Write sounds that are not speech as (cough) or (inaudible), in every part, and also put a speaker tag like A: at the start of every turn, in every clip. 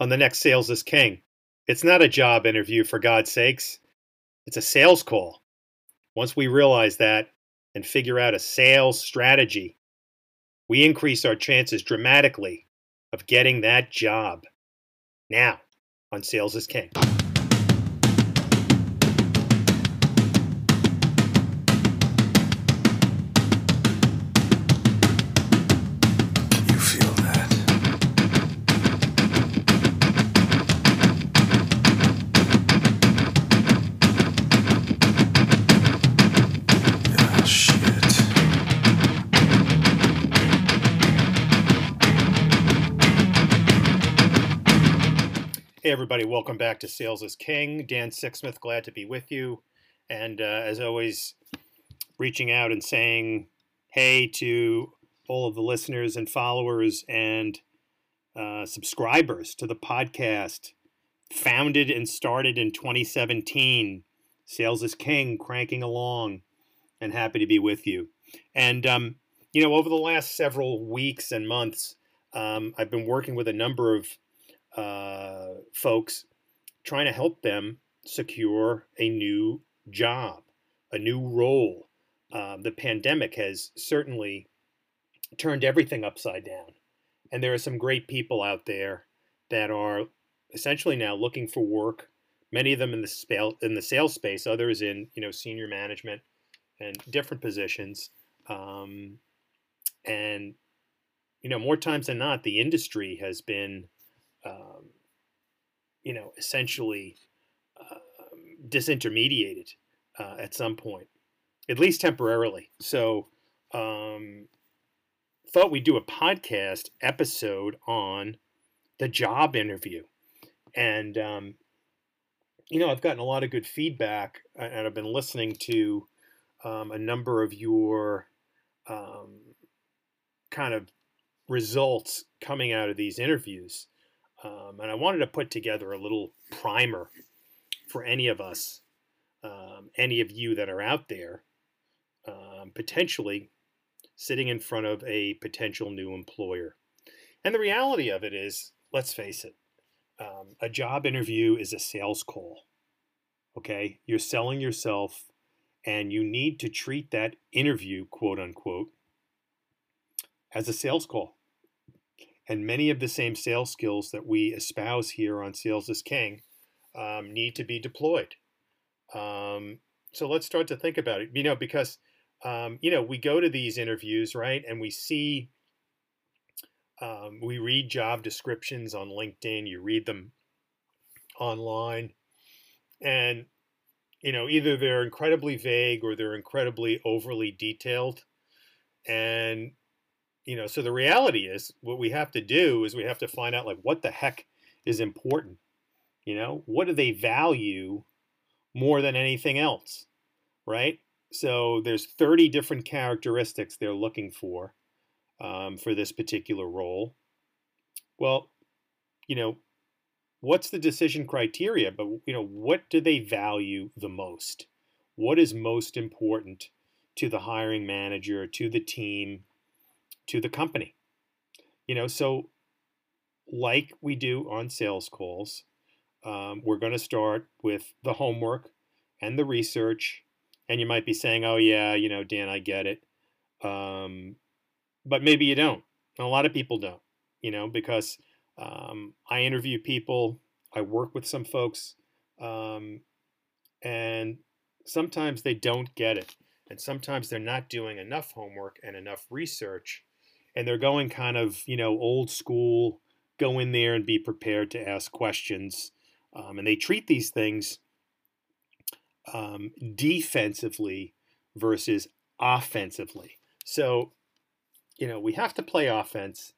A: on the next Sales is King. It's not a job interview, for God's sakes. It's a sales call. Once we realize that and figure out a sales strategy, we increase our chances dramatically of getting that job. Now, on Sales is King. Everybody, welcome back to Sales is King. Dan Sixsmith, glad to be with you. And uh, as always, reaching out and saying hey to all of the listeners and followers and uh, subscribers to the podcast. Founded and started in 2017. Sales is King, cranking along, and happy to be with you. And, um, you know, over the last several weeks and months, um, I've been working with a number of uh, folks trying to help them secure a new job, a new role. Um, the pandemic has certainly turned everything upside down. And there are some great people out there that are essentially now looking for work. Many of them in the spell in the sales space, others in you know senior management and different positions. Um, and you know, more times than not, the industry has been um, you know, essentially uh, disintermediated uh, at some point, at least temporarily. So, um, thought we'd do a podcast episode on the job interview, and um, you know, I've gotten a lot of good feedback, and I've been listening to um, a number of your um, kind of results coming out of these interviews. Um, and I wanted to put together a little primer for any of us, um, any of you that are out there, um, potentially sitting in front of a potential new employer. And the reality of it is, let's face it, um, a job interview is a sales call. Okay? You're selling yourself, and you need to treat that interview, quote unquote, as a sales call and many of the same sales skills that we espouse here on Sales is King um, need to be deployed. Um, so let's start to think about it. You know, because um, you know we go to these interviews, right, and we see, um, we read job descriptions on LinkedIn. You read them online, and you know either they're incredibly vague or they're incredibly overly detailed, and you know so the reality is what we have to do is we have to find out like what the heck is important you know? What do they value more than anything else right? So there's 30 different characteristics they're looking for um, for this particular role. Well you know what's the decision criteria? But you know what do they value the most? What is most important to the hiring manager to the team to the company. You know, so like we do on sales calls, um, we're going to start with the homework and the research. And you might be saying, oh, yeah, you know, Dan, I get it. Um, but maybe you don't. And a lot of people don't, you know, because um, I interview people, I work with some folks, um, and sometimes they don't get it. And sometimes they're not doing enough homework and enough research and they're going kind of you know old school go in there and be prepared to ask questions um, and they treat these things um, defensively versus offensively. So you know we have to play offense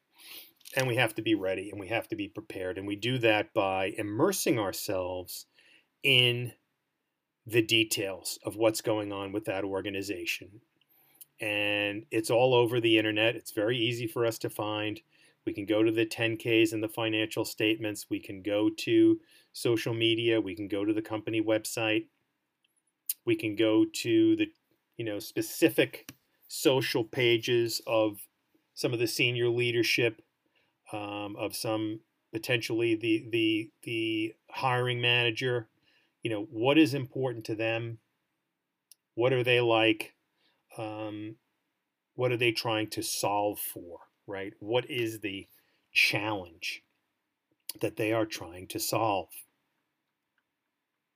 A: and we have to be ready and we have to be prepared and we do that by immersing ourselves in the details of what's going on with that organization and it's all over the internet. It's very easy for us to find. We can go to the 10Ks and the financial statements. We can go to social media. We can go to the company website. We can go to the you know specific social pages of some of the senior leadership um, of some potentially the the the hiring manager. You know, what is important to them? What are they like? Um, what are they trying to solve for? Right? What is the challenge that they are trying to solve?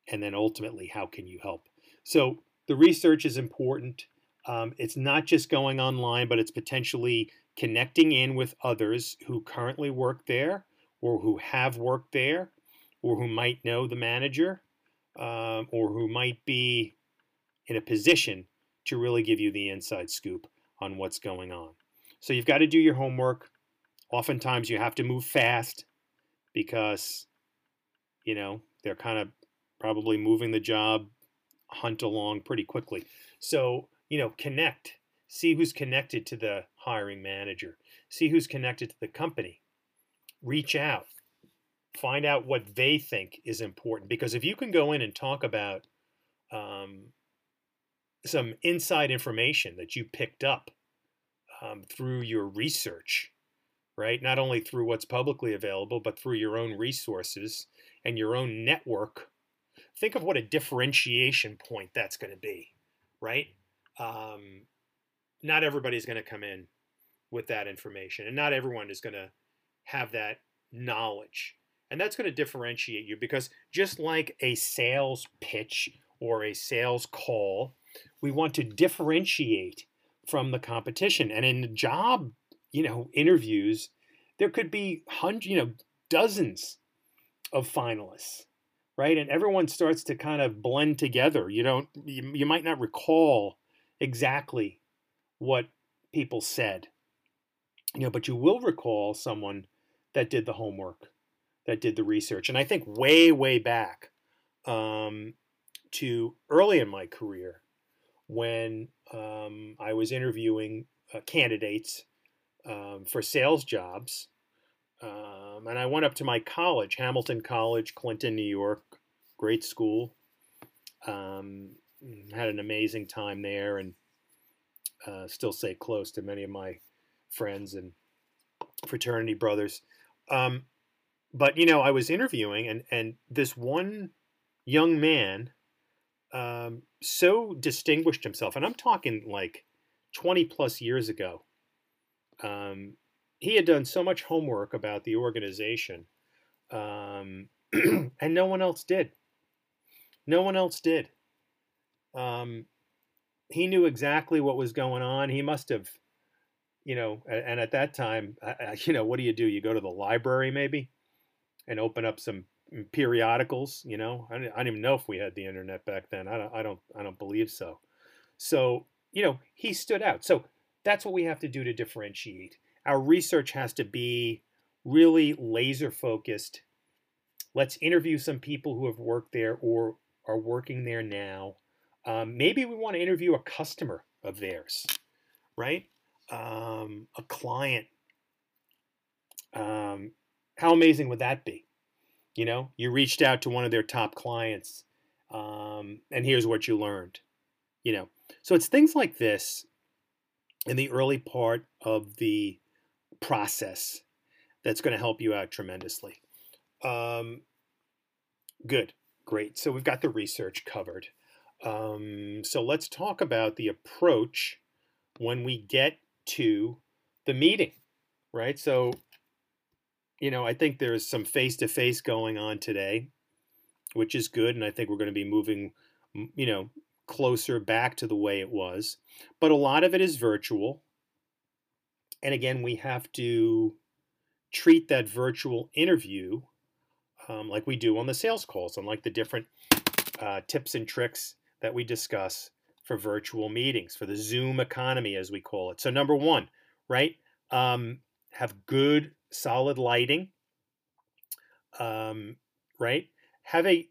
A: And then ultimately, how can you help? So the research is important. Um, it's not just going online, but it's potentially connecting in with others who currently work there or who have worked there or who might know the manager um, or who might be in a position to really give you the inside scoop on what's going on. So you've got to do your homework. Oftentimes you have to move fast because, you know, they're kind of probably moving the job hunt along pretty quickly. So, you know, connect. See who's connected to the hiring manager. See who's connected to the company. Reach out. Find out what they think is important. Because if you can go in and talk about um, some inside information that you picked up um, through your research, right? Not only through what's publicly available, but through your own resources and your own network think of what a differentiation point that's going to be, right? Um, not everybody's going to come in with that information, and not everyone is going to have that knowledge. And that's going to differentiate you because just like a sales pitch or a sales call, we want to differentiate from the competition. And in job, you know, interviews, there could be hundreds, you know, dozens of finalists right? And everyone starts to kind of blend together. You don't, you, you might not recall exactly what people said, you know, but you will recall someone that did the homework, that did the research. And I think way, way back um, to early in my career when um, I was interviewing uh, candidates um, for sales jobs um, and I went up to my college, Hamilton College, Clinton, New York. Great school. Um, had an amazing time there and uh, still stay close to many of my friends and fraternity brothers. Um, but, you know, I was interviewing, and, and this one young man um, so distinguished himself, and I'm talking like 20 plus years ago. Um, he had done so much homework about the organization, um, (clears throat) and no one else did. No one else did. Um, he knew exactly what was going on. He must have, you know, and at that time, you know, what do you do? You go to the library maybe and open up some periodicals. You know, I I don't even know if we had the internet back then. I don't, I don't, I don't believe so. So, you know, he stood out. So that's what we have to do to differentiate our research has to be really laser focused. Let's interview some people who have worked there or are working there now. Um, maybe we want to interview a customer of theirs, right? Um, a client. Um, how amazing would that be? You know, you reached out to one of their top clients, um, and here's what you learned. You know, so it's things like this in the early part of the process that's going to help you out tremendously. Um, good, great. So we've got the research covered. Um, so let's talk about the approach when we get to the meeting, right? So, you know, I think there's some face to face going on today, which is good. And I think we're going to be moving, you know, closer back to the way it was. But a lot of it is virtual. And again, we have to treat that virtual interview um, like we do on the sales calls, unlike the different uh, tips and tricks that we discuss for virtual meetings, for the Zoom economy, as we call it. So, number one, right? Um, have good, solid lighting. Um, right? Have a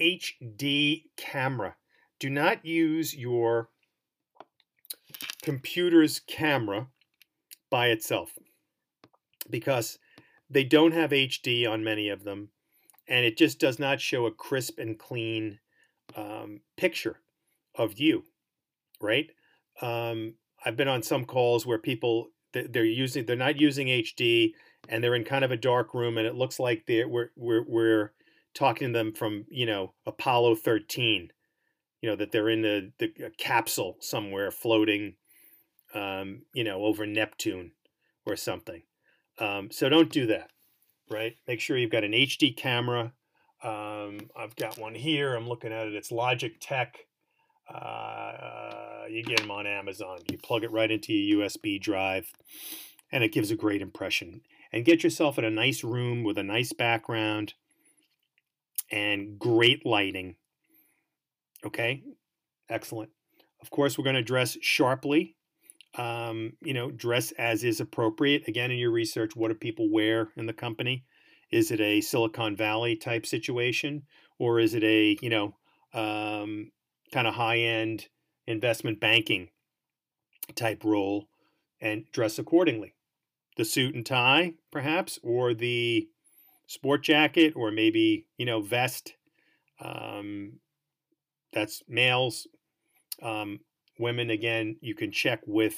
A: HD camera. Do not use your computer's camera by itself because they don't have HD on many of them, and it just does not show a crisp and clean um, picture of you, right? Um, I've been on some calls where people they're using they're not using HD and they're in kind of a dark room, and it looks like they're we're we're, we're talking to them from you know Apollo 13, you know that they're in the the capsule somewhere floating, um, you know, over Neptune or something. Um, so don't do that, right? Make sure you've got an HD camera. Um, I've got one here. I'm looking at it. It's Logitech. Uh, you get them on Amazon. You plug it right into your USB drive, and it gives a great impression. And get yourself in a nice room with a nice background and great lighting. Okay, excellent. Of course, we're going to dress sharply. Um, you know, dress as is appropriate. Again, in your research, what do people wear in the company? Is it a Silicon Valley type situation, or is it a you know um, kind of high end investment banking type role? And dress accordingly. The suit and tie, perhaps, or the sport jacket, or maybe you know vest. Um, that's males. Um, women, again, you can check with,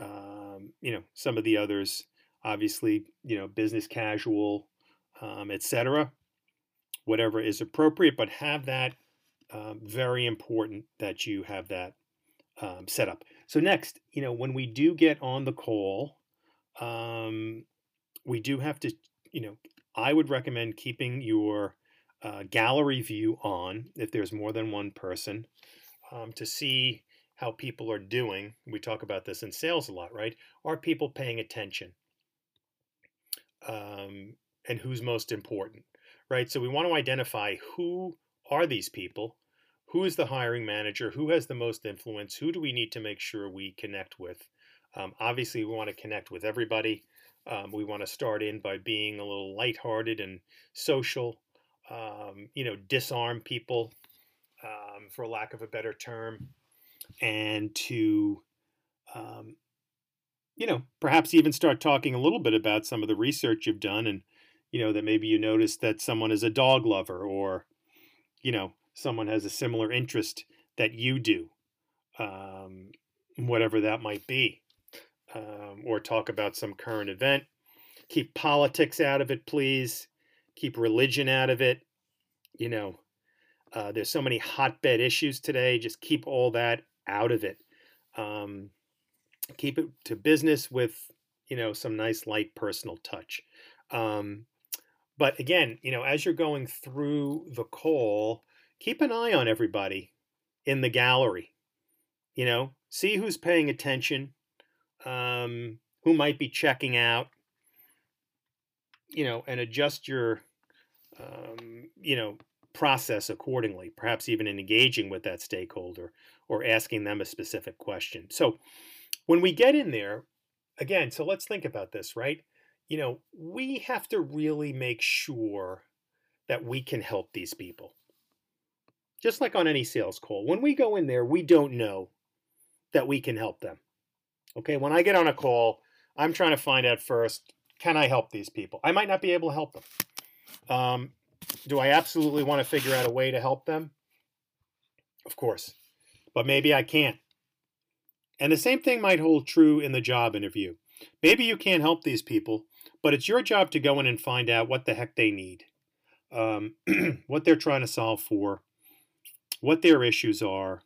A: um, you know, some of the others. Obviously, you know, business casual, um, etc. Whatever is appropriate, but have that um, very important that you have that um, set up. So next, you know, when we do get on the call, um, we do have to, you know, I would recommend keeping your uh, gallery view on if there's more than one person um, to see how people are doing. We talk about this in sales a lot, right? Are people paying attention? Um, and who's most important, right? So we want to identify who are these people, who is the hiring manager, who has the most influence, who do we need to make sure we connect with. Um, obviously, we want to connect with everybody. Um, we want to start in by being a little lighthearted and social, um, you know, disarm people, um, for lack of a better term, and to, um, you know, perhaps even start talking a little bit about some of the research you've done and, you know, that maybe you noticed that someone is a dog lover or, you know, someone has a similar interest that you do, um, whatever that might be um, or talk about some current event. Keep politics out of it, please. Keep religion out of it. You know, uh, there's so many hotbed issues today. Just keep all that out of it. Um, keep it to business with, you know, some nice light personal touch. Um, but again, you know, as you're going through the call, keep an eye on everybody in the gallery. You know, see who's paying attention, um, who might be checking out, you know, and adjust your, um, you know, process accordingly, perhaps even in engaging with that stakeholder or asking them a specific question. So when we get in there, again, so let's think about this, right? You know, we have to really make sure that we can help these people. Just like on any sales call, when we go in there, we don't know that we can help them. Okay, when I get on a call, I'm trying to find out first can I help these people? I might not be able to help them. Um, do I absolutely want to figure out a way to help them? Of course, but maybe I can't. And the same thing might hold true in the job interview. Maybe you can't help these people, but it's your job to go in and find out what the heck they need, um, (clears throat) what they're trying to solve for, what their issues are,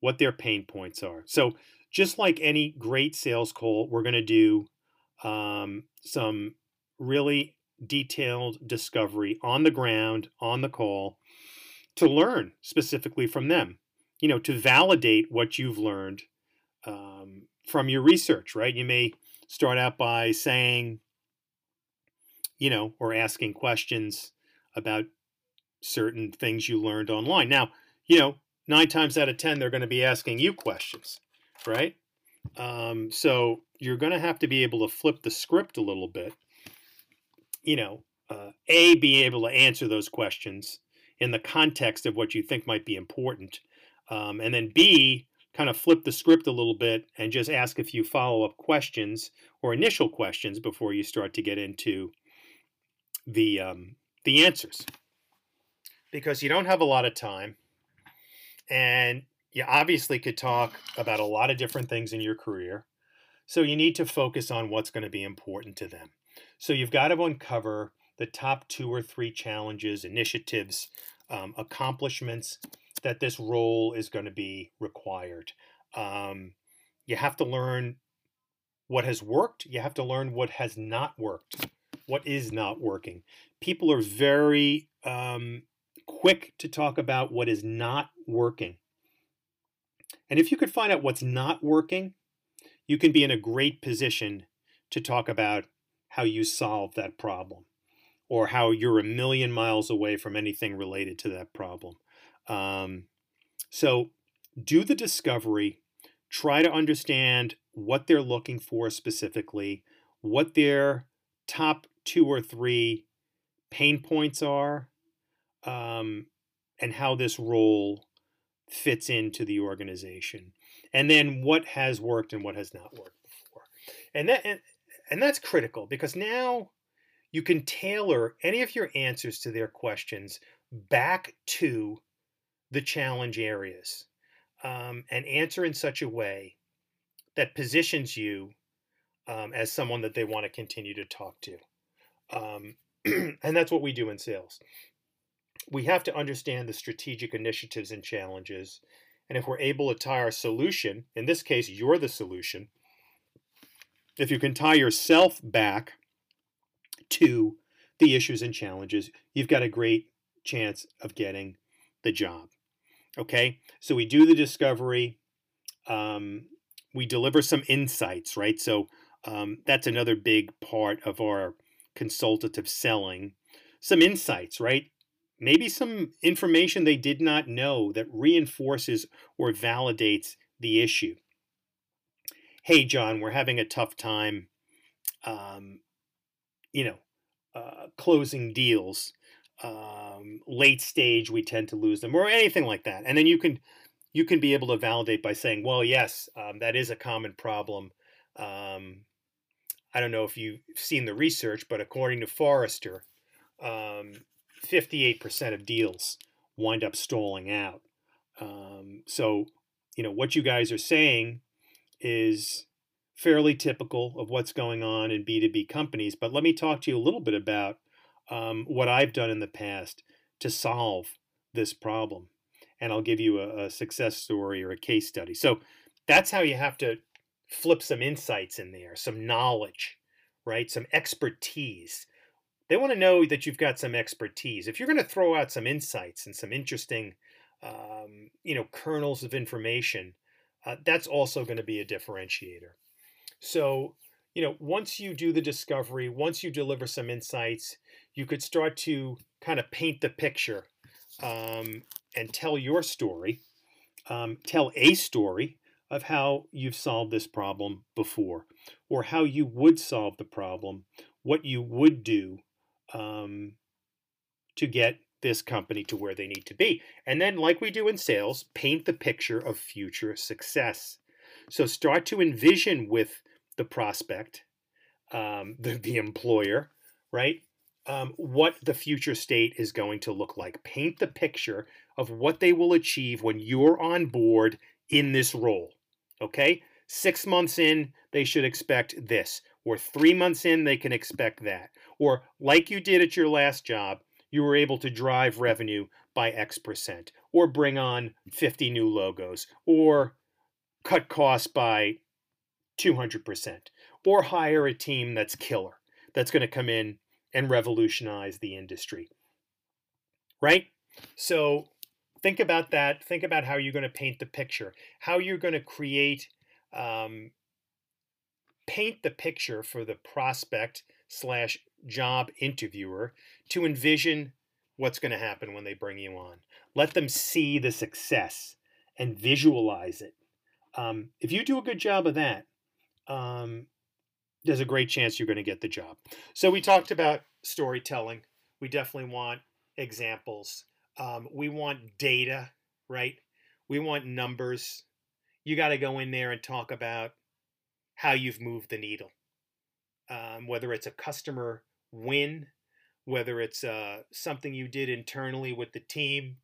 A: what their pain points are. So just like any great sales call, we're going to do um, some really detailed discovery on the ground, on the call, to learn specifically from them. You know, to validate what you've learned um, from your research, right? You may start out by saying, you know, or asking questions about certain things you learned online. Now, you know, nine times out of 10, they're going to be asking you questions right? Um, so you're going to have to be able to flip the script a little bit. You know, uh, A, be able to answer those questions in the context of what you think might be important. Um, and then B, kind of flip the script a little bit and just ask a few follow up questions or initial questions before you start to get into the, um, the answers. Because you don't have a lot of time and you obviously could talk about a lot of different things in your career. So you need to focus on what's going to be important to them. So you've got to uncover the top two or three challenges, initiatives, um, accomplishments that this role is going to be required. Um, you have to learn what has worked. You have to learn what has not worked, what is not working. People are very um, quick to talk about what is not working. And if you could find out what's not working, you can be in a great position to talk about how you solve that problem or how you're a million miles away from anything related to that problem. Um, so do the discovery, try to understand what they're looking for specifically, what their top two or three pain points are, um, and how this role fits into the organization, and then what has worked and what has not worked before, and that and, and that's critical because now you can tailor any of your answers to their questions back to the challenge areas um, and answer in such a way that positions you um, as someone that they want to continue to talk to. Um, (clears throat) and that's what we do in sales. We have to understand the strategic initiatives and challenges. And if we're able to tie our solution, in this case, you're the solution, if you can tie yourself back to the issues and challenges, you've got a great chance of getting the job. Okay, so we do the discovery. Um, we deliver some insights, right? So um, that's another big part of our consultative selling. Some insights, right? Maybe some information they did not know that reinforces or validates the issue. Hey, John, we're having a tough time, um, you know, uh, closing deals. Um, late stage, we tend to lose them, or anything like that. And then you can you can be able to validate by saying, well, yes, um, that is a common problem. Um, I don't know if you've seen the research, but according to Forrester, um, 58% of deals wind up stalling out. Um, so, you know, what you guys are saying is fairly typical of what's going on in B2B companies. But let me talk to you a little bit about um, what I've done in the past to solve this problem and I'll give you a, a success story or a case study. So that's how you have to flip some insights in there, some knowledge, right? Some expertise. They want to know that you've got some expertise. If you're going to throw out some insights and some interesting, um, you know, kernels of information, uh, that's also going to be a differentiator. So, you know, once you do the discovery, once you deliver some insights, you could start to kind of paint the picture um, and tell your story, um, tell a story of how you've solved this problem before, or how you would solve the problem, what you would do um, to get this company to where they need to be. And then, like we do in sales, paint the picture of future success. So start to envision with the prospect, um, the, the employer, right? um, what the future state is going to look like. Paint the picture of what they will achieve when you're on board in this role. Okay? Six months in, they should expect this. Or three months in, they can expect that. Or, like you did at your last job, you were able to drive revenue by X percent, or bring on 50 new logos, or cut costs by 200%, or hire a team that's killer, that's going to come in and revolutionize the industry. Right? So think about that. Think about how you're going to paint the picture, how you're going to create, um, paint the picture for the prospect slash job interviewer to envision what's going to happen when they bring you on. Let them see the success and visualize it. Um, if you do a good job of that, um, there's a great chance you're going to get the job. So we talked about storytelling. We definitely want examples. Um, we want data, right? We want numbers. You got to go in there and talk about how you've moved the needle. Um, whether it's a customer win, whether it's uh, something you did internally with the team,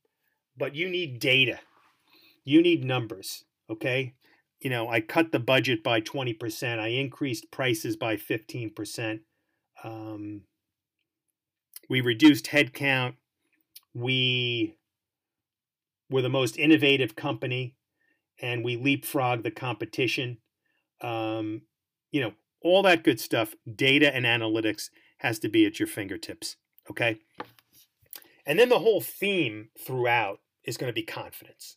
A: but you need data. You need numbers, okay? you know, I cut the budget by 20%, I increased prices by 15%. Um, we reduced headcount. We were the most innovative company, and we leapfrogged the competition. Um, you know, all that good stuff. Data and analytics has to be at your fingertips. Okay. And then the whole theme throughout is going to be confidence,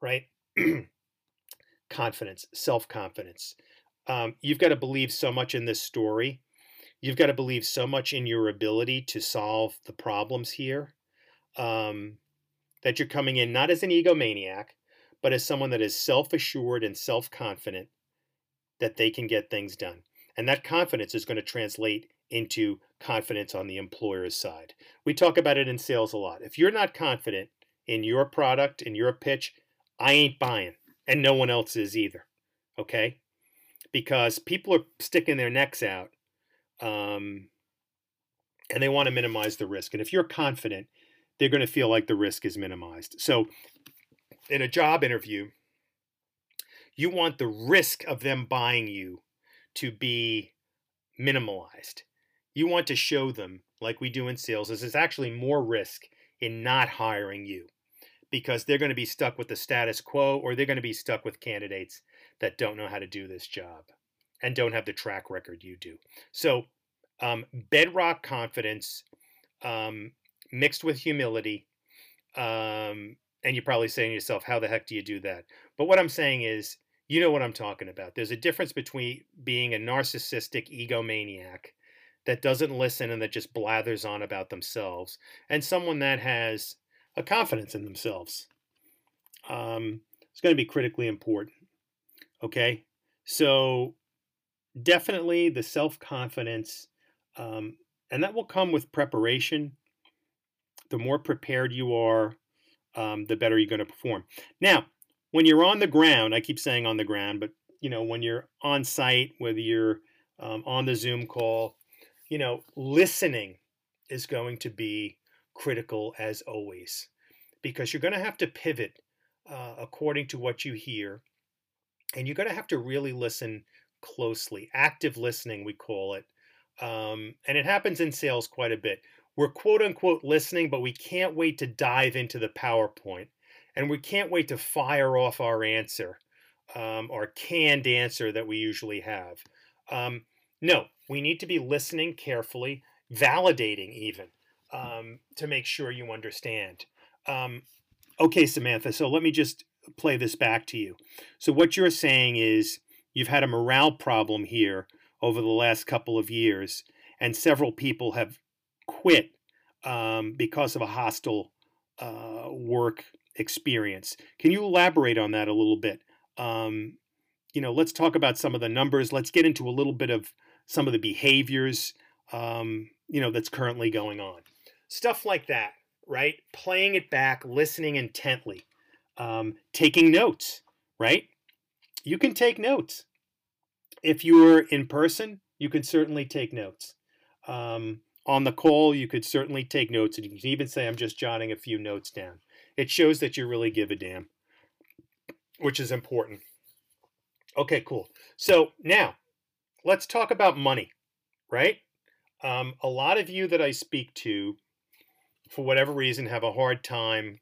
A: right? (clears throat) confidence, self confidence. Um, you've got to believe so much in this story. You've got to believe so much in your ability to solve the problems here um, that you're coming in not as an egomaniac, but as someone that is self assured and self confident that they can get things done. And that confidence is going to translate into confidence on the employer's side. We talk about it in sales a lot. If you're not confident in your product, in your pitch, I ain't buying, and no one else is either. Okay? Because people are sticking their necks out um, and they want to minimize the risk. And if you're confident, they're going to feel like the risk is minimized. So, in a job interview, you want the risk of them buying you to be minimalized. You want to show them, like we do in sales, is there's actually more risk in not hiring you because they're going to be stuck with the status quo or they're going to be stuck with candidates that don't know how to do this job and don't have the track record you do. So, um, bedrock confidence um, mixed with humility. Um, and you're probably saying to yourself, how the heck do you do that? But what I'm saying is, you know what I'm talking about. There's a difference between being a narcissistic egomaniac that doesn't listen and that just blathers on about themselves and someone that has a confidence in themselves. Um, it's going to be critically important. Okay. So, definitely the self confidence, um, and that will come with preparation. The more prepared you are, um, the better you're going to perform. Now, when you're on the ground, I keep saying on the ground, but you know, when you're on site, whether you're um, on the Zoom call, you know, listening is going to be critical as always because you're going to have to pivot uh, according to what you hear and you're going to have to really listen closely active listening we call it um, and it happens in sales quite a bit we're quote unquote listening but we can't wait to dive into the powerpoint and we can't wait to fire off our answer um, our canned answer that we usually have um, no we need to be listening carefully validating even um, to make sure you understand. Um, okay, Samantha, so let me just play this back to you. So, what you're saying is you've had a morale problem here over the last couple of years, and several people have quit um, because of a hostile uh, work experience. Can you elaborate on that a little bit? Um, you know, let's talk about some of the numbers. Let's get into a little bit of some of the behaviors, um, you know, that's currently going on stuff like that, right? Playing it back, listening intently, um, taking notes, right? You can take notes. If you're in person, you can certainly take notes. Um, on the call, you could certainly take notes, and you can even say, I'm just jotting a few notes down. It shows that you really give a damn, which is important. Okay, cool. So now let's talk about money, right? Um, a lot of you that I speak to for whatever reason, have a hard time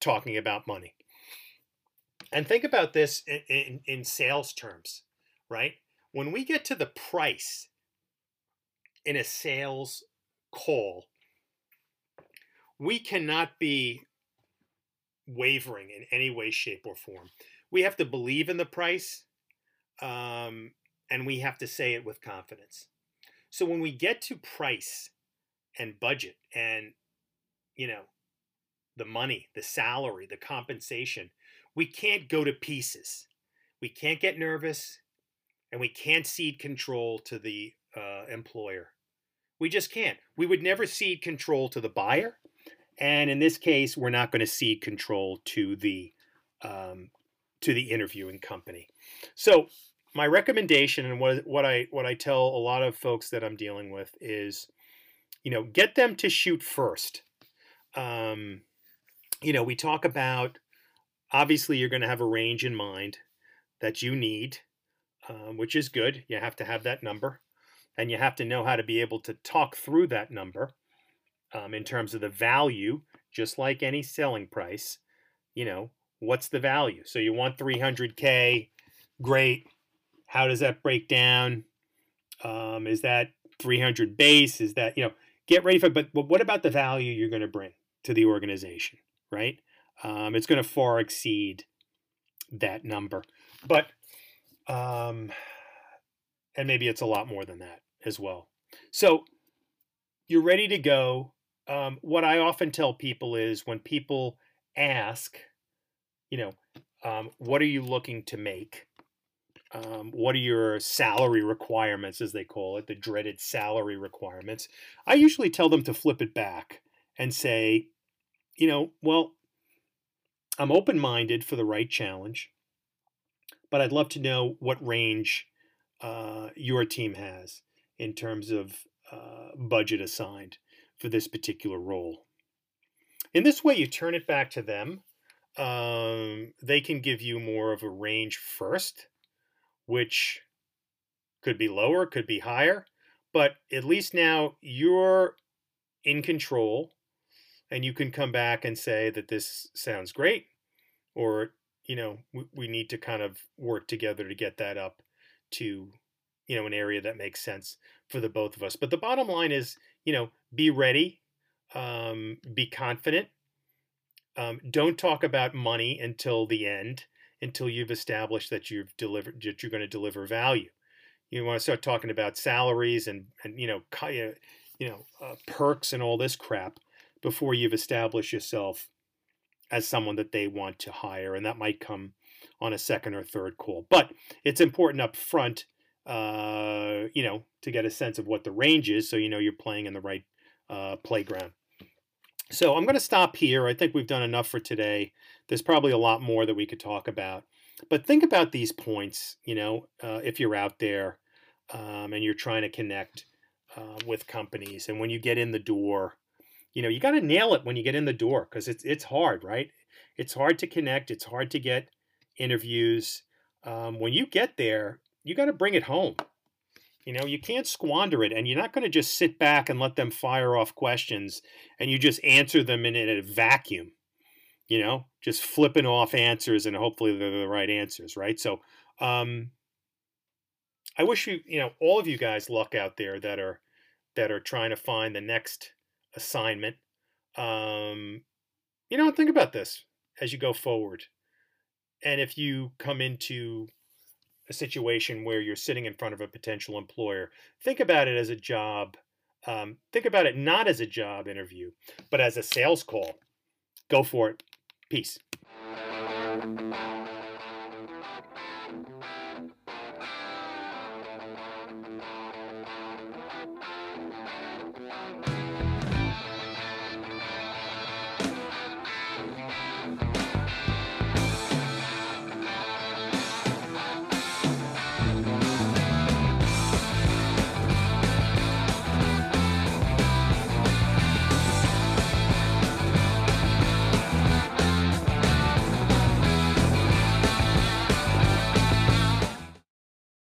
A: talking about money. And think about this in, in, in, sales terms, right? When we get to the price in a sales call, we cannot be wavering in any way, shape, or form. We have to believe in the price um, and we have to say it with confidence. So when we get to price and budget and you know, the money, the salary, the compensation. We can't go to pieces. We can't get nervous and we can't cede control to the uh, employer. We just can't. We would never cede control to the buyer. And in this case, we're not going to cede control to the um, to the interviewing company. So my recommendation and what what I what I tell a lot of folks that I'm dealing with is, you know, get them to shoot first um, you know, we talk about obviously you're going to have a range in mind that you need, um, which is good. You have to have that number. And you have to know how to be able to talk through that number um, in terms of the value, just like any selling price. You know, what's the value? So you want 300K, great. How does that break down? Um, is that 300 base? Is that, you know, get ready for, but, but what about the value you're going to bring to the organization, right? Um, it's going to far exceed that number. But, um, and maybe it's a lot more than that as well. So you're ready to go. Um, what I often tell people is when people ask, you know, um, what are you looking to make? Um, what are your salary requirements, as they call it, the dreaded salary requirements? I usually tell them to flip it back and say, you know, well, I'm open minded for the right challenge, but I'd love to know what range uh, your team has in terms of uh, budget assigned for this particular role. In this way, you turn it back to them. Um, they can give you more of a range first, which could be lower, could be higher, but at least now you're in control and you can come back and say that this sounds great or you know we, we need to kind of work together to get that up to you know an area that makes sense for the both of us but the bottom line is you know be ready um, be confident um, don't talk about money until the end until you've established that you've delivered that you're going to deliver value you want to start talking about salaries and and you know you know uh, perks and all this crap before you've established yourself as someone that they want to hire, and that might come on a second or third call. But it's important up front, uh, you know, to get a sense of what the range is, so you know you're playing in the right uh, playground. So I'm going to stop here. I think we've done enough for today. There's probably a lot more that we could talk about, but think about these points. You know, uh, if you're out there um, and you're trying to connect uh, with companies, and when you get in the door you know, you got to nail it when you get in the door because it's it's hard, right? It's hard to connect. It's hard to get interviews. Um, when you get there, you got to bring it home. You know, you can't squander it, and you're not going to just sit back and let them fire off questions and you just answer them in, a vacuum. You know, just flipping off answers and hopefully they're the right answers, right? So, um, I wish you, you know, all of you guys luck out there that are that are trying to find the next assignment. Um, you know, think about this as you go forward. And if you come into a situation where you're sitting in front of a potential employer, think about it as a job. Um, think about it not as a job interview, but as a sales call. Go for it. Peace.